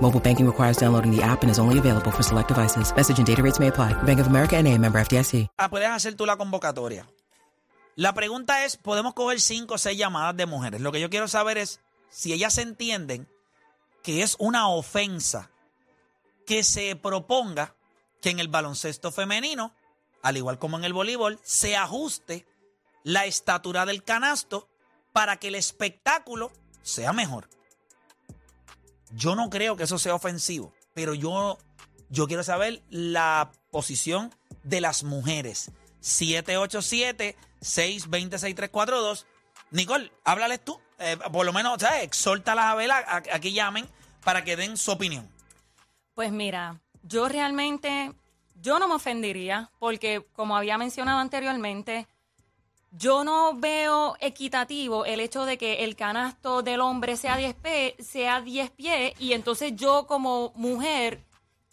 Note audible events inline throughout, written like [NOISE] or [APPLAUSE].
Mobile banking requires downloading the app and is only available for select devices. Message and data rates may apply. Bank of America and a member FDIC. Ah, puedes hacer tú la convocatoria. La pregunta es, ¿podemos coger cinco o seis llamadas de mujeres? Lo que yo quiero saber es si ellas entienden que es una ofensa que se proponga que en el baloncesto femenino, al igual como en el voleibol, se ajuste la estatura del canasto para que el espectáculo sea mejor. Yo no creo que eso sea ofensivo, pero yo, yo quiero saber la posición de las mujeres. 787-620-6342. Nicole, háblales tú. Eh, por lo menos, ¿sabes? Exhórtalas a ver a, a que llamen para que den su opinión. Pues mira, yo realmente, yo no me ofendería porque como había mencionado anteriormente, yo no veo equitativo el hecho de que el canasto del hombre sea 10 pies, sea 10 pies y entonces yo como mujer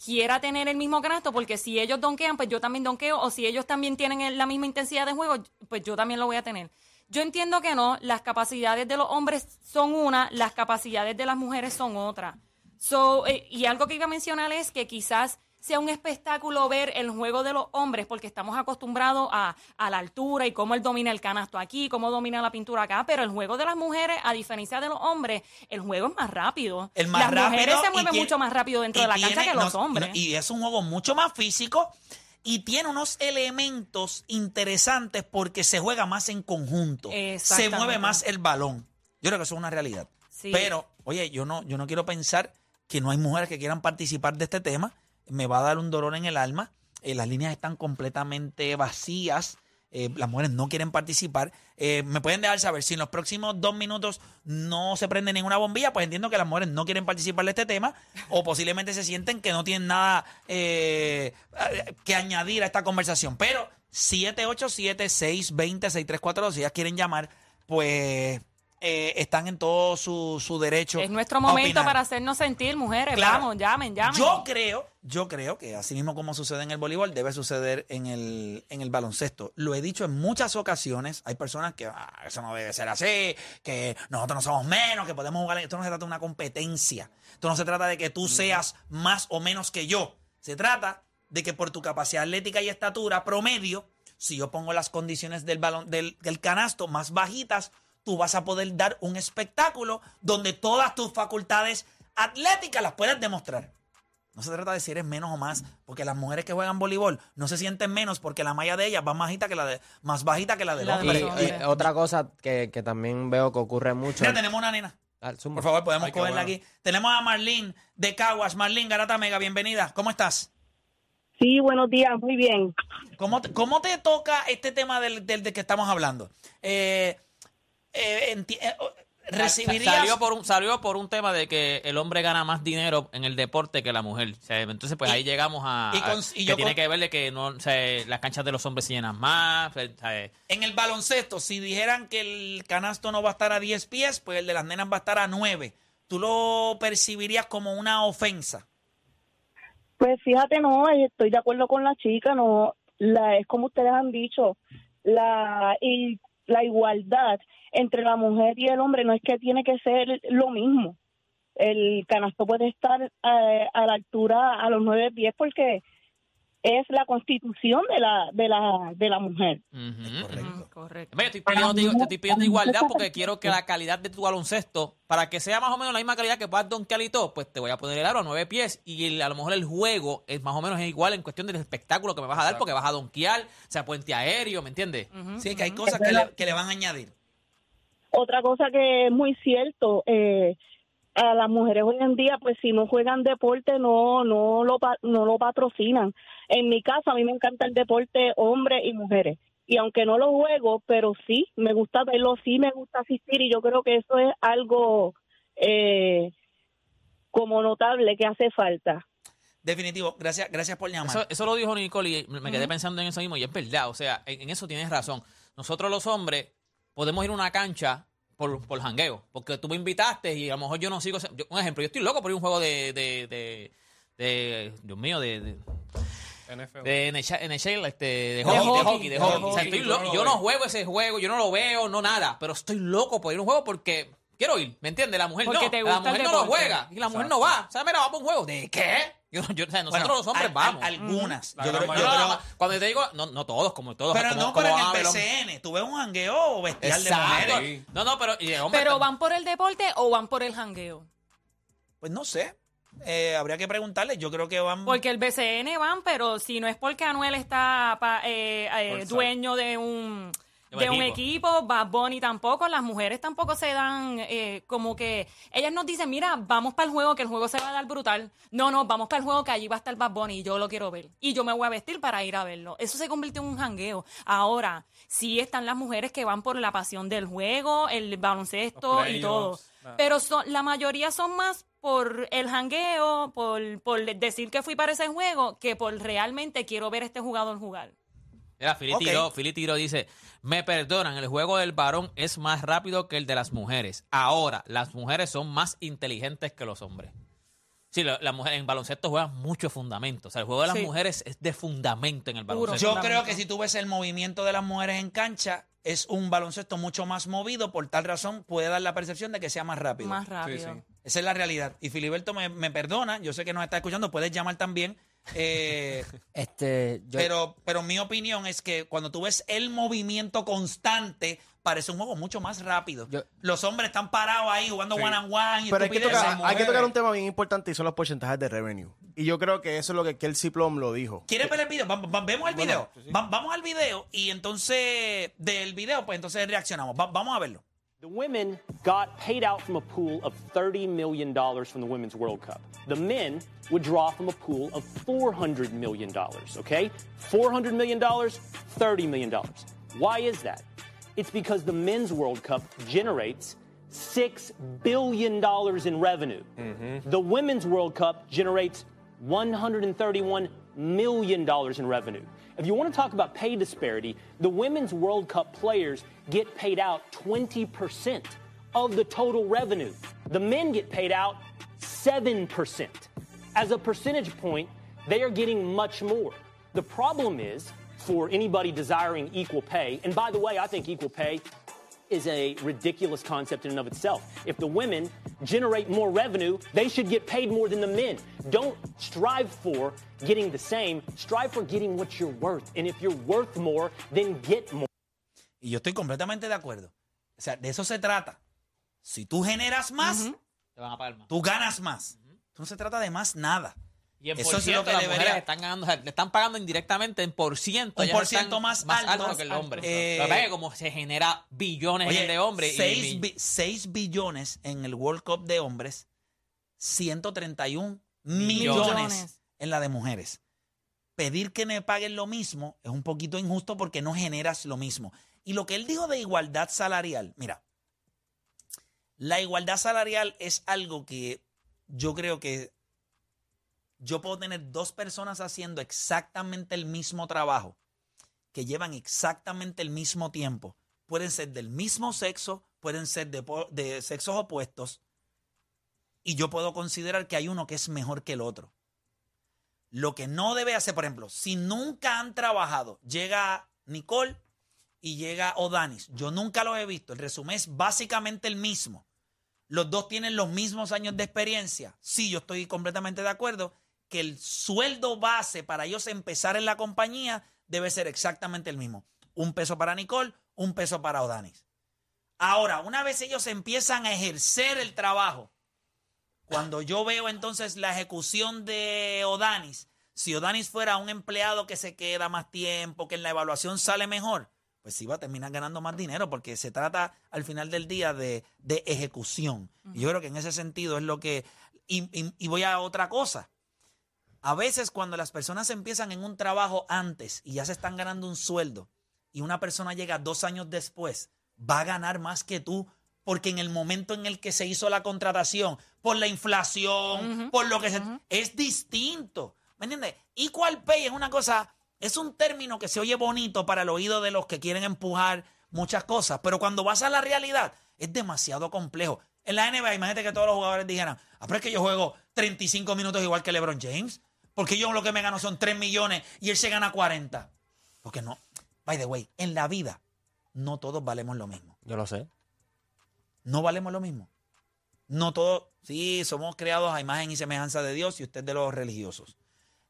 quiera tener el mismo canasto porque si ellos donkean, pues yo también donkeo o si ellos también tienen la misma intensidad de juego, pues yo también lo voy a tener. Yo entiendo que no, las capacidades de los hombres son una, las capacidades de las mujeres son otra. So, eh, y algo que iba a mencionar es que quizás sea un espectáculo ver el juego de los hombres, porque estamos acostumbrados a, a la altura y cómo él domina el canasto aquí, cómo domina la pintura acá, pero el juego de las mujeres, a diferencia de los hombres, el juego es más rápido. El más las mujeres rápido se y mueven tiene- mucho más rápido dentro de la cancha tiene- que los no, hombres. no, y es un juego mucho más físico y tiene unos elementos interesantes porque se juega más en conjunto. Se mueve más el balón. Yo creo que eso es una realidad. Sí. Pero, oye, yo no, yo no quiero pensar que no hay mujeres que quieran participar de este tema. Me va a dar un dolor en el alma. Eh, las líneas están completamente vacías. Eh, las mujeres no quieren participar. Eh, me pueden dejar saber si en los próximos dos minutos no se prende ninguna bombilla, pues entiendo que las mujeres no quieren participar de este tema o posiblemente se sienten que no tienen nada que añadir a esta conversación. Pero 787-620-6342, si ellas quieren llamar, pues eh, están en todo su, su derecho. es nuestro momento para hacernos sentir, mujeres. Claro. Vamos, llamen, llamen. Yo creo, yo creo que así mismo como sucede en el voleibol, debe suceder en el, en el baloncesto. Lo he dicho en muchas ocasiones. Hay personas que "Ah, eso no debe ser así, que nosotros no somos menos, que podemos jugar. Esto no se trata de una competencia. Esto no se trata de que tú seas más o menos que yo. Se trata de que por tu capacidad atlética y estatura promedio, si yo pongo las condiciones del balón, del, del canasto más bajitas, tú vas a poder dar un espectáculo donde todas tus facultades atléticas las puedas demostrar. No se trata de si eres menos o más, porque las mujeres que juegan voleibol no se sienten menos porque la malla de ellas va más bajita que la de, más bajita que la del La de hombre. Y, y otra cosa que, que también veo que ocurre mucho. Mira, tenemos una nena. Ah. Por favor, podemos Ay, cogerla bueno. aquí. Tenemos a Marlene de Caguas. Marlene Garata Mega, bienvenida. ¿Cómo estás? Sí, buenos días, muy bien. ¿Cómo te, cómo te toca este tema del, del, de que estamos hablando? Eh, eh, enti- eh, ¿Recibirías...? Salió por, un, salió por un tema de que el hombre gana más dinero en el deporte que la mujer. O sea, entonces, pues Y- ahí llegamos a, y con- y que yo tiene con- que no, o sea, las canchas de los hombres se llenan más. o sea, En el baloncesto, si dijeran que el canasto no va a estar a 10 pies, pues el de las nenas va a estar a 9. ¿Tú lo percibirías como una ofensa? Pues fíjate, no, estoy de acuerdo con la chica, no, la es como ustedes han dicho, la y la igualdad entre la mujer y el hombre no es que tiene que ser lo mismo. El canasto puede estar eh, a la altura a los nueve pies porque es la constitución de la de la de la mujer. correcto. Correcto. Yo estoy pidiendo, te estoy pidiendo igualdad porque quiero que la calidad de tu baloncesto, para que sea más o menos la misma calidad que puedas donkear y todo, pues te voy a poner el aro a nueve pies y el- a lo mejor el juego es más o menos igual en cuestión del espectáculo que me vas a dar porque vas a donkear, sea, puente aéreo, ¿me entiendes? Sí, que hay cosas que le, que le van a añadir. Otra cosa que es muy cierto, eh, a las mujeres hoy en día, pues si no juegan deporte, no, no lo, pa- no lo patrocinan. En mi caso, a mí me encanta el deporte hombres y mujeres. Y aunque no lo juego, pero sí, me gusta verlo, sí me gusta asistir y yo creo que eso es algo eh, como notable que hace falta. Definitivo. Gracias, gracias por llamar. Eso, eso lo dijo Nicole y me quedé pensando en eso mismo y es verdad, o sea, en, en eso tienes razón. Nosotros los hombres podemos ir a una cancha por, por jangueo, porque tú me invitaste y a lo mejor yo no sigo... yo- un ejemplo, yo estoy loco por ir a un juego de... de, de, de- Dios mío, de... de NFL. de NHL, este, de hockey, de hockey, hockey, de de hockey. O sea, estoy loco. Yo no juego ese juego, yo no lo veo, no nada, pero estoy loco por ir a un juego porque quiero ir, ¿me entiendes? La mujer Porque no, te la mujer no lo juega y la mujer no va. O sea, mira, vamos a un juego. ¿De qué? Yo, yo- o sea, nosotros Bueno, los hombres al- vamos. al- algunas. Yo creo- No, yo no, creo- cuando te digo, no, no todos, como todos. pero como, no, como pero en el los- PCN. ¿Tú ves un jangueo bestial de Exacto. mujeres? No, no, pero, y de hombres Pero van por el deporte o van por el jangueo. Pues no sé. Eh, habría que preguntarle. Yo creo que van. Porque el BCN van, pero si no es porque Anuel está pa- eh, eh, dueño de un De un equipo. Bad Bunny tampoco, las mujeres tampoco se dan eh, como que ellas nos dicen, mira, vamos para el juego, que el juego se va a dar brutal. No, no, vamos para el juego, que allí va a estar Bad Bunny y yo lo quiero ver. Y yo me voy a vestir para ir a verlo. Eso se convirtió en un jangueo. Ahora, sí están las mujeres que van por la pasión del juego, el baloncesto y todo. Pero son, la mayoría son más por el jangueo, por, por decir que fui para ese juego, que por realmente quiero ver a este jugador jugar. Mira, Fili tiró, dice, me perdonan, el juego del varón es más rápido que el de las mujeres. Ahora, las mujeres son más inteligentes que los hombres. Sí, la, la mujer en baloncesto juega mucho fundamento. O sea, el juego de las Sí. mujeres es de fundamento en el Puro. baloncesto. Yo creo que si tú ves el movimiento de las mujeres en cancha, es un baloncesto mucho más movido. Por tal razón, puede dar la percepción de que sea más rápido. Más rápido. sí. Esa es la realidad. Y Filiberto me, me perdona. Yo sé que nos está escuchando. Puedes llamar también. Eh, [LAUGHS] Este, yo, pero, pero mi opinión es que cuando tú ves el movimiento constante, parece un juego mucho más rápido. Yo- Los hombres están parados ahí jugando Sí. one on one. y Pero hay que, tocar, hay que tocar un tema bien importante y son los porcentajes de revenue. Y yo creo que eso es lo que Kelsey Plum lo dijo. ¿Quieres ver el video? Va- va- vemos el Bueno, video. sí, sí. Va- vamos al video y entonces del video, pues entonces reaccionamos. Va- vamos a verlo. The women got paid out from a pool of $30 million from the Women's World Cup. The men would draw from a pool of $400 million, okay? $400 million, $30 million. Why is that? It's because the Men's World Cup generates $6 billion in revenue. Mm-hmm. The Women's World Cup generates $131 million in revenue. If you want to talk about pay disparity, the Women's World Cup players get paid out 20% of the total revenue. The men get paid out 7%. As a percentage point, they are getting much more. The problem is, for anybody desiring equal pay, and by the way, I think equal pay is a ridiculous concept in and of itself. If the women generate more revenue, they should get paid more than the men. Don't strive for getting the same, strive for getting what you're worth. And if you're worth more, then get more. Y yo estoy completamente de acuerdo. O sea, de eso se trata. Si tú generas más, Te van a pagar más. tú ganas más. No se trata de más nada. Y en Eso por es lo ciento, que las debería- mujeres están ganando, o sea, le están pagando indirectamente en por ciento. Un por ciento más alto. que el hombre. Eh, Lo que pasa es que como se genera billones en el de hombres. y- 6, y- billones en el World Cup de hombres, 131 millones, Millones. en la de mujeres. Pedir que me paguen lo mismo es un poquito injusto porque no generas lo mismo. Y lo que él dijo de igualdad salarial, mira, la igualdad salarial es algo que yo creo que yo puedo tener dos personas haciendo exactamente el mismo trabajo, que llevan exactamente el mismo tiempo. Pueden ser del mismo sexo, pueden ser de, sexos opuestos, y yo puedo considerar que hay uno que es mejor que el otro. Lo que no debe hacer, por ejemplo, si nunca han trabajado, llega Nicole y llega Odanis. Yo nunca los he visto. El resumen es básicamente el mismo. Los dos tienen los mismos años de experiencia. Sí, yo estoy completamente de acuerdo que el sueldo base para ellos empezar en la compañía debe ser exactamente el mismo. un peso para Nicole, un peso para Odanis. Ahora, una vez ellos empiezan a ejercer el trabajo, cuando yo veo entonces la ejecución de Odanis, si Odanis fuera un empleado que se queda más tiempo, que en la evaluación sale mejor, pues sí va a terminar ganando más dinero porque se trata al final del día de, de ejecución. Y yo creo que en ese sentido es lo que... Y, y- y voy a otra cosa. A veces cuando las personas empiezan en un trabajo antes y ya se están ganando un sueldo y una persona llega dos años después, va a ganar más que tú porque en el momento en el que se hizo la contratación, por la inflación, por lo que se... Es distinto. ¿Me entiendes? Equal pay es una cosa, es un término que se oye bonito para el oído de los que quieren empujar muchas cosas, pero cuando vas a la realidad es demasiado complejo. En la NBA, imagínate que todos los jugadores dijeran, ah, pero es que yo juego 35 minutos igual que LeBron James, porque yo lo que me gano son 3 millones y él se gana 40. Porque no, by the way, en la vida no todos valemos lo mismo. Yo lo sé. No valemos lo mismo. No todos, sí, somos creados a imagen y semejanza de Dios y usted de los religiosos.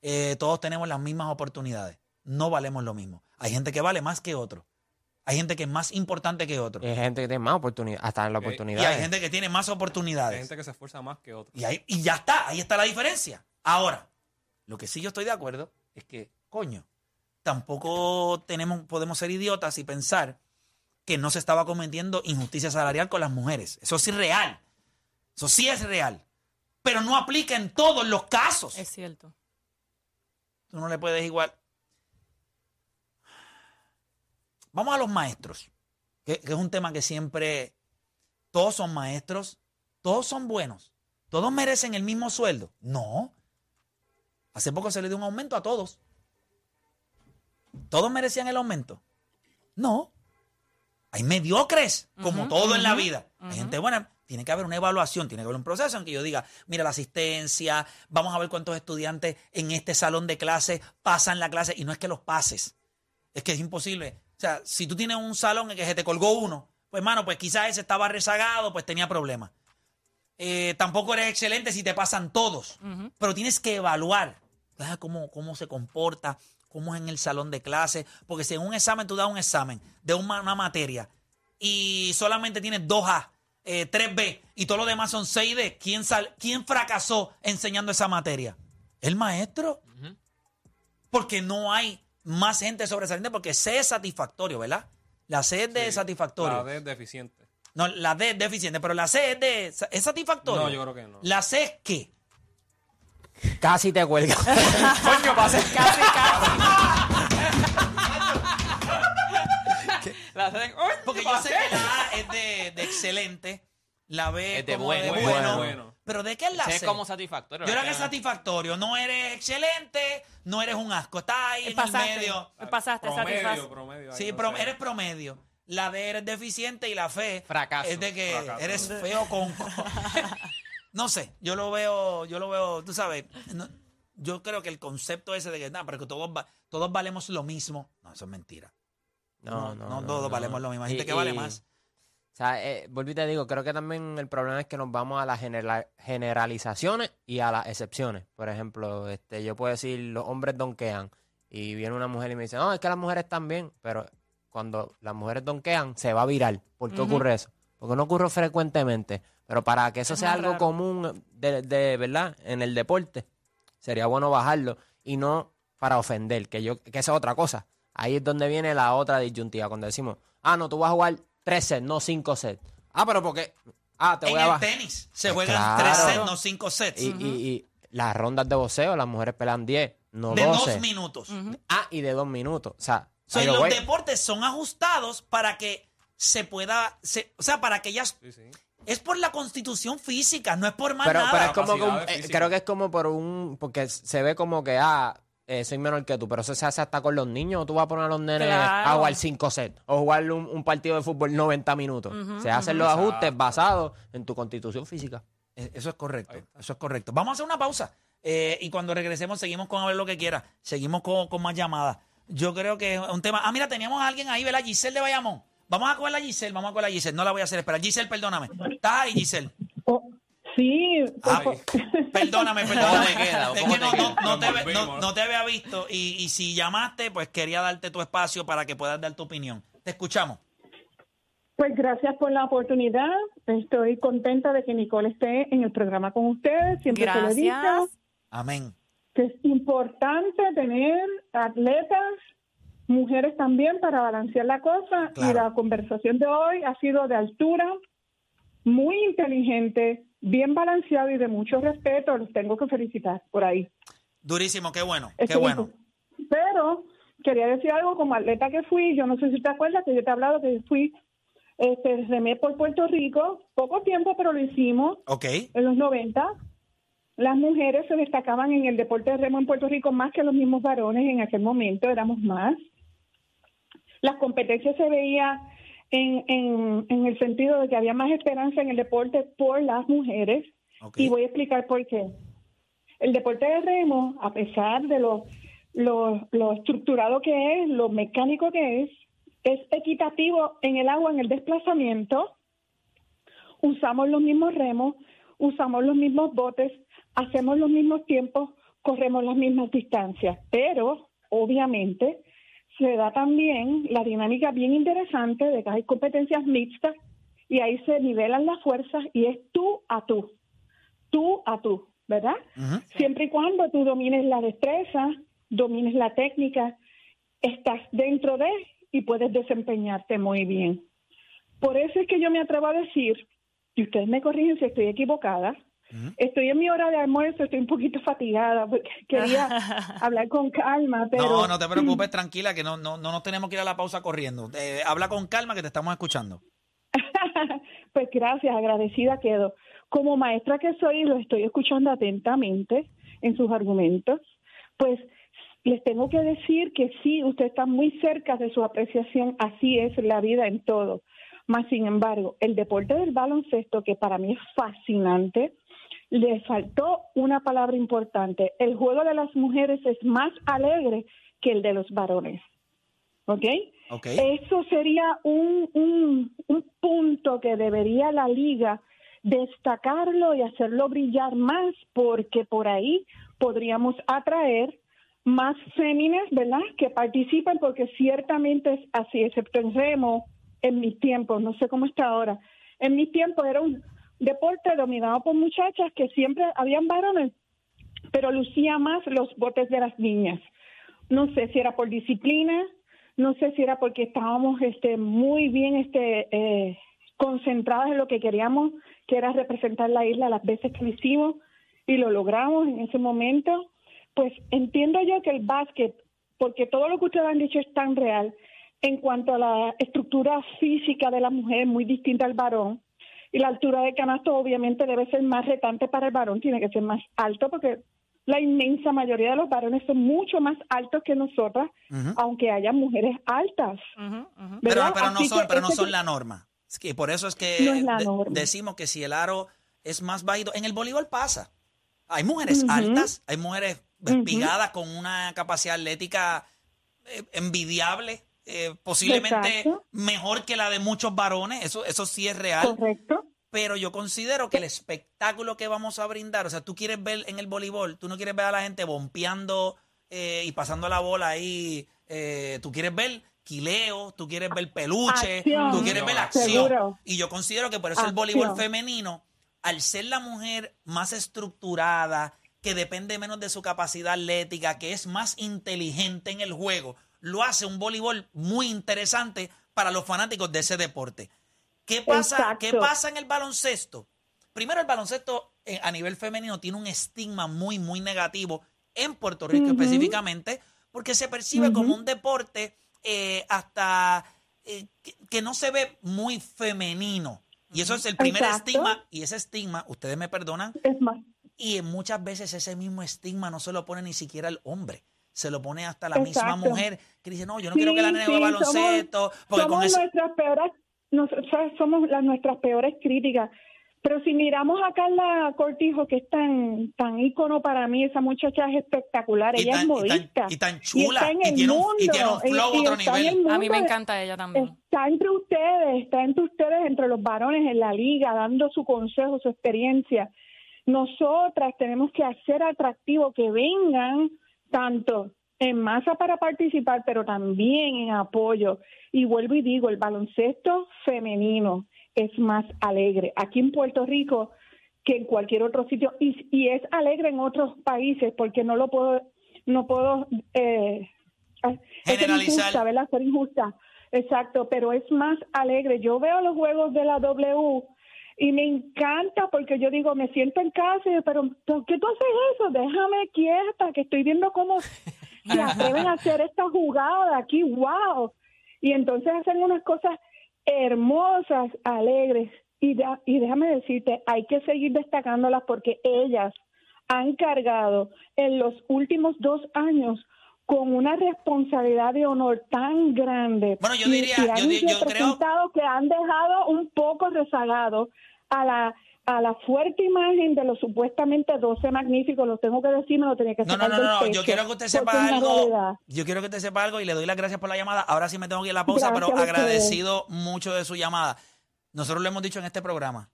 Eh, todos tenemos las mismas oportunidades. No valemos lo mismo. Hay gente que vale más que otro. Hay gente que es más importante que otro. Hay gente que tiene más oportunidad, hasta en la Ok. Y oportunidad. hay gente que tiene más Hay oportunidades. gente que se esfuerza más que otros. Y, ahí, y ya está, ahí está la diferencia. Ahora, lo que sí yo estoy de acuerdo es que, coño, tampoco tenemos, podemos ser idiotas y pensar que no se estaba cometiendo injusticia salarial con las mujeres. Eso sí es real. Eso sí es real. Pero no aplica en todos los casos. Es cierto. Tú no le puedes igual. Vamos a los maestros, que, que es un tema que siempre todos son maestros, todos son buenos, todos merecen el mismo sueldo. No. Hace poco se le dio un aumento a todos. ¿Todos merecían el aumento? No. Hay mediocres, como todo en la vida. Hay gente buena. Tiene que haber una evaluación, tiene que haber un proceso en que yo diga, mira la asistencia, vamos a ver cuántos estudiantes en este salón de clase pasan la clase. Y no es que los pases, es que es imposible. O sea, si tú tienes un salón en que se te colgó uno, pues hermano, pues quizás ese estaba rezagado, pues tenía problemas. Eh, tampoco eres excelente si te pasan todos, pero tienes que evaluar ah, cómo, cómo se comporta, cómo es en el salón de clase, porque si en un examen tú das un examen de una, una materia y solamente tienes 2A, eh, 3B y todo lo demás son 6D, ¿quién, sal- ¿quién fracasó enseñando esa materia? ¿El maestro? Porque no hay más gente sobresaliente, porque C es satisfactorio, ¿verdad? La C es de Sí, satisfactorio. La D es deficiente. No, la D es deficiente, pero la C es de es satisfactorio. No, yo creo que no. La C es qué? Casi te cuelga. [LAUGHS] Coño, pasé. Casi, casi. La hacen- ¡Uy! Porque yo sé que la A es de, de excelente, la B Es de como bueno. de Bueno, bueno. bueno. Pero ¿de qué es la C? es como satisfactorio. Yo creo que es satisfactorio. No eres excelente, no eres un asco. Estás ahí en el Pasaste. medio. Pasaste, Promedio, satisface. promedio. ahí, Sí, no pro- sé. eres promedio. La D eres deficiente y la fe Fracaso. es de que Fracaso. eres feo con... [LAUGHS] no sé, yo lo veo, yo lo veo, tú sabes, no- yo creo que el concepto ese de que, nada, pero que todos, va- todos valemos lo mismo, no, eso es mentira. No, no, todos valemos lo mismo. Hay gente Y- que vale y- más. O sea, eh, volví y te digo, creo que también el problema es que nos vamos a las genera- generalizaciones y a las excepciones. Por ejemplo, este, yo puedo decir, los hombres donkean. Y viene una mujer y me dice, no, es que las mujeres están bien. Pero cuando las mujeres donkean, se va a virar. ¿Por qué ocurre eso? Porque no ocurre frecuentemente. Pero para que eso Es sea algo raro. común de, de verdad en el deporte, sería bueno bajarlo. Y no para ofender, que yo, que esa es otra cosa. Ahí es donde viene la otra disyuntiva. Cuando decimos, ah, no, tú vas a jugar tres sets, no cinco sets. Ah, pero porque. Ah, te En voy a el bajar. tenis se Pues juegan claro. tres sets, no cinco sets. Y, y, y las rondas de boxeo, las mujeres pelean 10, no de 12. dos minutos. Ah, y de dos minutos. O sea, So, los way, deportes son ajustados para que se pueda, se- o sea, para que ellas... Sí, sí. Es por la constitución física, no es por más pero, nada. pero es como Capacidades eh, creo que es como por un porque se ve como que ah eh, soy menor que tú, pero eso se hace hasta con los niños. Tú vas a poner a los nenes Claro. a jugar 5 sets o jugar un, un partido de fútbol 90 minutos. se hacen los ajustes basados en tu constitución física. Eh, Eso es correcto, eso es correcto. Vamos a hacer una pausa eh, y cuando regresemos seguimos con a ver lo que quiera. Seguimos con, con más llamadas. Yo creo que es un tema... Ah, mira, teníamos a alguien ahí, ¿verdad? Giselle de Bayamón. Vamos a coger a Giselle, vamos a coger a Giselle. No la voy a hacer esperar. Giselle, perdóname. ¿Estás ahí, Giselle? Oh, Sí, Ah, [LAUGHS] perdóname, ¿Cómo perdóname. te queda? Es ¿Cómo que no, te no- queda? no te, Nos ve- no- volvimos. no te había visto y, y si llamaste, pues quería darte tu espacio para que puedas dar tu opinión. Te escuchamos. Pues gracias por la oportunidad. Estoy contenta de que Nicole esté en el programa con ustedes. Siempre se lo he dicho Gracias. Amén. que es importante tener atletas, mujeres también para balancear la cosa. Claro. Y la conversación de hoy ha sido de altura, muy inteligente, bien balanceado y de mucho respeto. Los tengo que felicitar por ahí. Durísimo, qué bueno, qué bueno. Pero quería decir algo como atleta que fui, yo no sé si te acuerdas que yo te he hablado que fui, este, remé por Puerto Rico, poco tiempo, pero lo hicimos Ok. en los 90. Las mujeres se destacaban en el deporte de remo en Puerto Rico más que los mismos varones en aquel momento, éramos más. Las competencias se veía en, en, en el sentido de que había más esperanza en el deporte por las mujeres. Y voy a explicar por qué. El deporte de remo, a pesar de lo, lo, lo estructurado que es, lo mecánico que es, es equitativo en el agua, en el desplazamiento. Usamos los mismos remos, usamos los mismos botes, hacemos los mismos tiempos, corremos las mismas distancias. Pero, obviamente, se da también la dinámica bien interesante de que hay competencias mixtas y ahí se nivelan las fuerzas y es tú a tú, tú a tú, ¿verdad? Siempre y cuando tú domines la destreza, domines la técnica, estás dentro de y puedes desempeñarte muy bien. Por eso es que yo me atrevo a decir, y ustedes me corrigen si estoy equivocada, estoy en mi hora de almuerzo, estoy un poquito fatigada porque [LAUGHS] quería [LAUGHS] hablar con calma, pero... No, no te preocupes, [CLEARS THROAT] tranquila, que no, no, no nos tenemos que ir a la pausa corriendo. Eh, habla con calma que te estamos escuchando. [LAUGHS] Pues gracias, agradecida quedo. Como maestra que soy lo estoy escuchando atentamente en sus argumentos, pues les tengo que decir que sí, usted está muy cerca de su apreciación, así es la vida en todo. Más sin embargo, el deporte del baloncesto, que para mí es fascinante, le faltó una palabra importante. El juego de las mujeres es más alegre que el de los varones. ¿Ok? Eso sería un, un, un punto que debería la liga destacarlo y hacerlo brillar más, porque por ahí podríamos atraer más féminas, ¿verdad? Que participen, porque ciertamente es así, excepto en remo, en mis tiempos, no sé cómo está ahora. En mis tiempos era un deporte dominado por muchachas que siempre habían varones, pero lucía más los botes de las niñas. No sé si era por disciplina, no sé si era porque estábamos este muy bien este eh, concentradas en lo que queríamos, que era representar la isla las veces que hicimos y lo logramos en ese momento. Pues entiendo yo que el básquet, porque todo lo que ustedes han dicho es tan real en cuanto a la estructura física de la mujer, muy distinta al varón. Y la altura de canasto obviamente debe ser más retante para el varón, tiene que ser más alto porque la inmensa mayoría de los varones son mucho más altos que nosotras, aunque haya mujeres altas. Ujú, ujú. Pero, pero no son, pero no son la norma. Es que por eso es que No es la de- norma. decimos que si el aro es más bajito, en el voleibol pasa. Hay mujeres altas, hay mujeres espigadas con una capacidad atlética eh, envidiable, eh, posiblemente Exacto. mejor que la de muchos varones, eso, eso sí es real. Correcto. Pero yo considero que el espectáculo que vamos a brindar, o sea, tú quieres ver en el voleibol, tú no quieres ver a la gente bompeando eh, y pasando la bola ahí, eh, tú quieres ver quileo, tú quieres ver peluche, Acción. tú quieres ver acción. Seguro. Y yo considero que por eso el voleibol femenino, al ser la mujer más estructurada, que depende menos de su capacidad atlética, que es más inteligente en el juego, lo hace un voleibol muy interesante para los fanáticos de ese deporte. ¿Qué pasa, Exacto. ¿Qué pasa en el baloncesto? Primero, el baloncesto eh, a nivel femenino tiene un estigma muy, muy negativo en Puerto Rico específicamente, porque se percibe como un deporte eh, hasta eh, que, que no se ve muy femenino. Y eso es el primer Exacto. estigma, y ese estigma, ustedes me perdonan, Es más, y muchas veces ese mismo estigma no se lo pone ni siquiera el hombre. Se lo pone hasta la misma mujer que dice, no, yo no Sí, quiero que la nena sí, baloncesto. somos, porque somos con nuestras peores, nosotros somos las nuestras peores críticas. Pero si miramos a Carla Cortijo, que es tan, tan ícono para mí, esa muchacha es espectacular, Y ella tan- es y tan- modista. y tan Y chula, está en y el tiene un- y mundo, tiene un flow y- y otro nivel. el A mí me mundo. encanta ella también. Está entre ustedes, está entre ustedes, entre los varones en la liga, dando su consejo, su experiencia. Nosotras tenemos que hacer atractivo que vengan tanto en masa para participar, pero también en apoyo. Y vuelvo y digo, el baloncesto femenino es más alegre aquí en Puerto Rico que en cualquier otro sitio y, y es alegre en otros países porque no lo puedo no puedo eh, ser Generalizar. injusta, ¿verdad? Ser injusta. Exacto, pero es más alegre. Yo veo los juegos de la W y me encanta porque yo digo, me siento en casa, y digo, pero ¿por qué tú haces eso? Déjame quieta, que estoy viendo cómo se atreven a hacer esta jugada aquí, wow. Y entonces hacen unas cosas hermosas, alegres. Y, da- y déjame decirte, hay que seguir destacándolas porque ellas han cargado en los últimos dos años con una responsabilidad de honor tan grande. Bueno, yo y- diría- y han yo creo- que han dejado un poco rezagado a la a la fuerte imagen de los supuestamente 12 magníficos, lo tengo que decir, me lo tenía que No, no, sacar no, del no, pecho, yo quiero que usted sepa algo. Yo quiero que usted sepa algo y le doy las gracias por la llamada. Ahora sí me tengo que ir a la pausa, Gracias pero agradecido mucho de su llamada. Nosotros lo hemos dicho en este programa.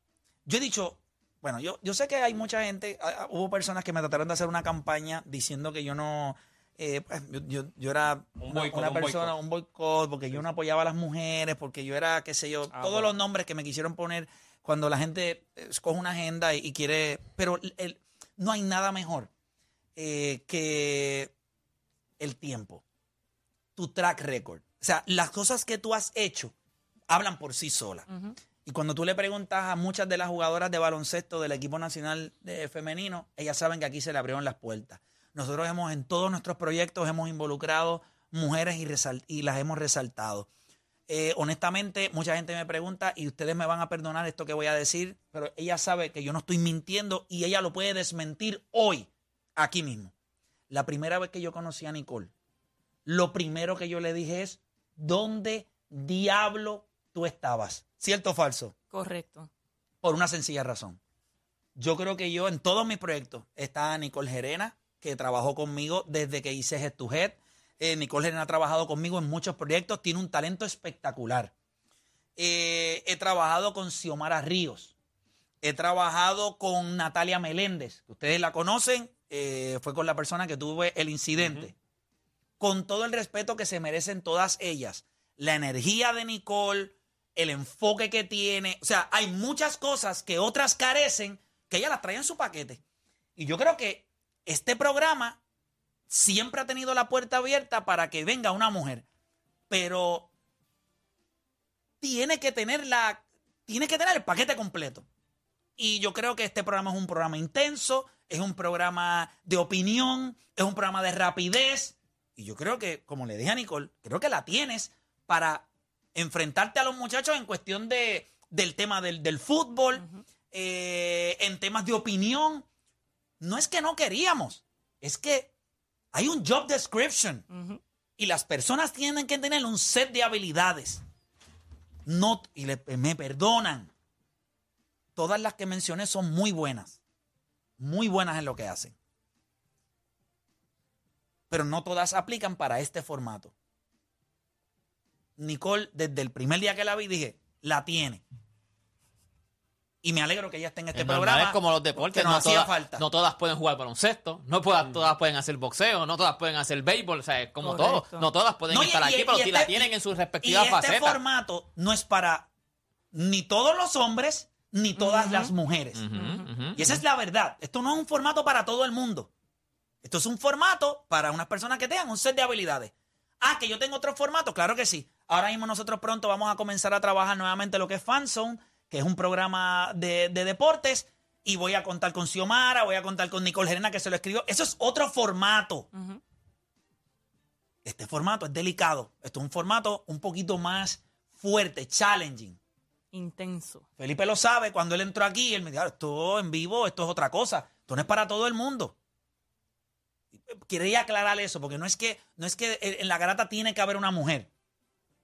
Yo he dicho, bueno, yo, yo sé que hay mucha gente, ah, ah, hubo personas que me trataron de hacer una campaña diciendo que yo no, eh, pues, yo, yo, yo era Un una, persona, boicot. un boicot, porque yo no apoyaba a las mujeres, porque yo era, qué sé yo, Ah, todos bueno. los nombres que me quisieron poner cuando la gente eh, escoge una agenda y, y quiere, pero el- el- no hay nada mejor eh, que el tiempo, tu track record. O sea, las cosas que tú has hecho hablan por sí solas. Y cuando tú le preguntas a muchas de las jugadoras de baloncesto del equipo nacional de femenino, ellas saben que aquí se le abrieron las puertas. Nosotros hemos, en todos nuestros proyectos, hemos involucrado mujeres y, y las hemos resaltado. Eh, honestamente, mucha gente me pregunta, y ustedes me van a perdonar esto que voy a decir, pero ella sabe que yo no estoy mintiendo y ella lo puede desmentir hoy, aquí mismo. La primera vez que yo conocí a Nicole, lo primero que yo le dije es, ¿dónde diablo tú estabas? ¿Cierto o falso? Correcto. Por una sencilla razón. Yo creo que yo en todos mis proyectos está Nicole Gerena, que trabajó conmigo desde que hice Head to Head. Eh, Nicole Gerena ha trabajado conmigo en muchos proyectos, tiene un talento espectacular. Eh, he trabajado con Xiomara Ríos. He trabajado con Natalia Meléndez, que ustedes la conocen, eh, fue con la persona que tuve el incidente. Con todo el respeto que se merecen todas ellas, la energía de Nicole, el enfoque que tiene, o sea, hay muchas cosas que otras carecen que ella las trae en su paquete. Y yo creo que este programa siempre ha tenido la puerta abierta para que venga una mujer, pero tiene que tener la tiene que tener el paquete completo. Y yo creo que este programa es un programa intenso, es un programa de opinión, es un programa de rapidez. Y yo creo que, como le dije a Nicole, creo que la tienes para enfrentarte a los muchachos en cuestión de, del tema del, del fútbol, eh, en temas de opinión. No es que no queríamos, es que hay un job description y las personas tienen que tener un set de habilidades. No, y le- me perdonan. Todas las que mencioné son muy buenas. Muy buenas en lo que hacen. Pero no todas aplican para este formato. Nicole, desde el primer día que la vi, dije, la tiene. Y me alegro que ella esté en este Es normal, programa. es como los deportes, no, hacía todas, falta. no todas pueden jugar baloncesto, no puedas- todas pueden hacer boxeo, no todas pueden hacer béisbol, o sea, es como Correcto. todo, no todas pueden No, estar y- aquí, y pero si este- la tienen en sus Y respectivas este facetas. formato no es para ni todos los hombres ni todas las mujeres. Y esa es la verdad. Esto no es un formato para todo el mundo. Esto es un formato para unas personas que tengan un set de habilidades. Ah, que yo tengo otro formato, claro que sí. Ahora mismo nosotros pronto vamos a comenzar a trabajar nuevamente lo que es Fanzone, que es un programa de, de deportes. Y voy a contar con Xiomara, voy a contar con Nicole Gerena, que se lo escribió. Eso es otro formato. Este formato es delicado. Esto es un formato un poquito más fuerte, challenging. Intenso. Felipe lo sabe, cuando él entró aquí, él me dijo, "Ah, esto en vivo, esto es otra cosa, esto no es para todo el mundo. Quería aclarar eso, porque no es que, no es que en la garata tiene que haber una mujer.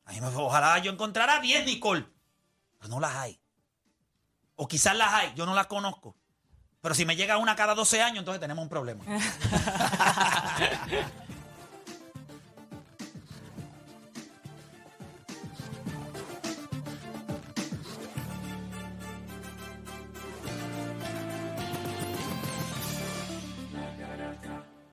A mí me- ojalá yo encontrara 10 Nicole, pero no las hay. O quizás las hay, yo no las conozco. Pero si me llega una cada 12 años, entonces tenemos un problema. [LAUGHS]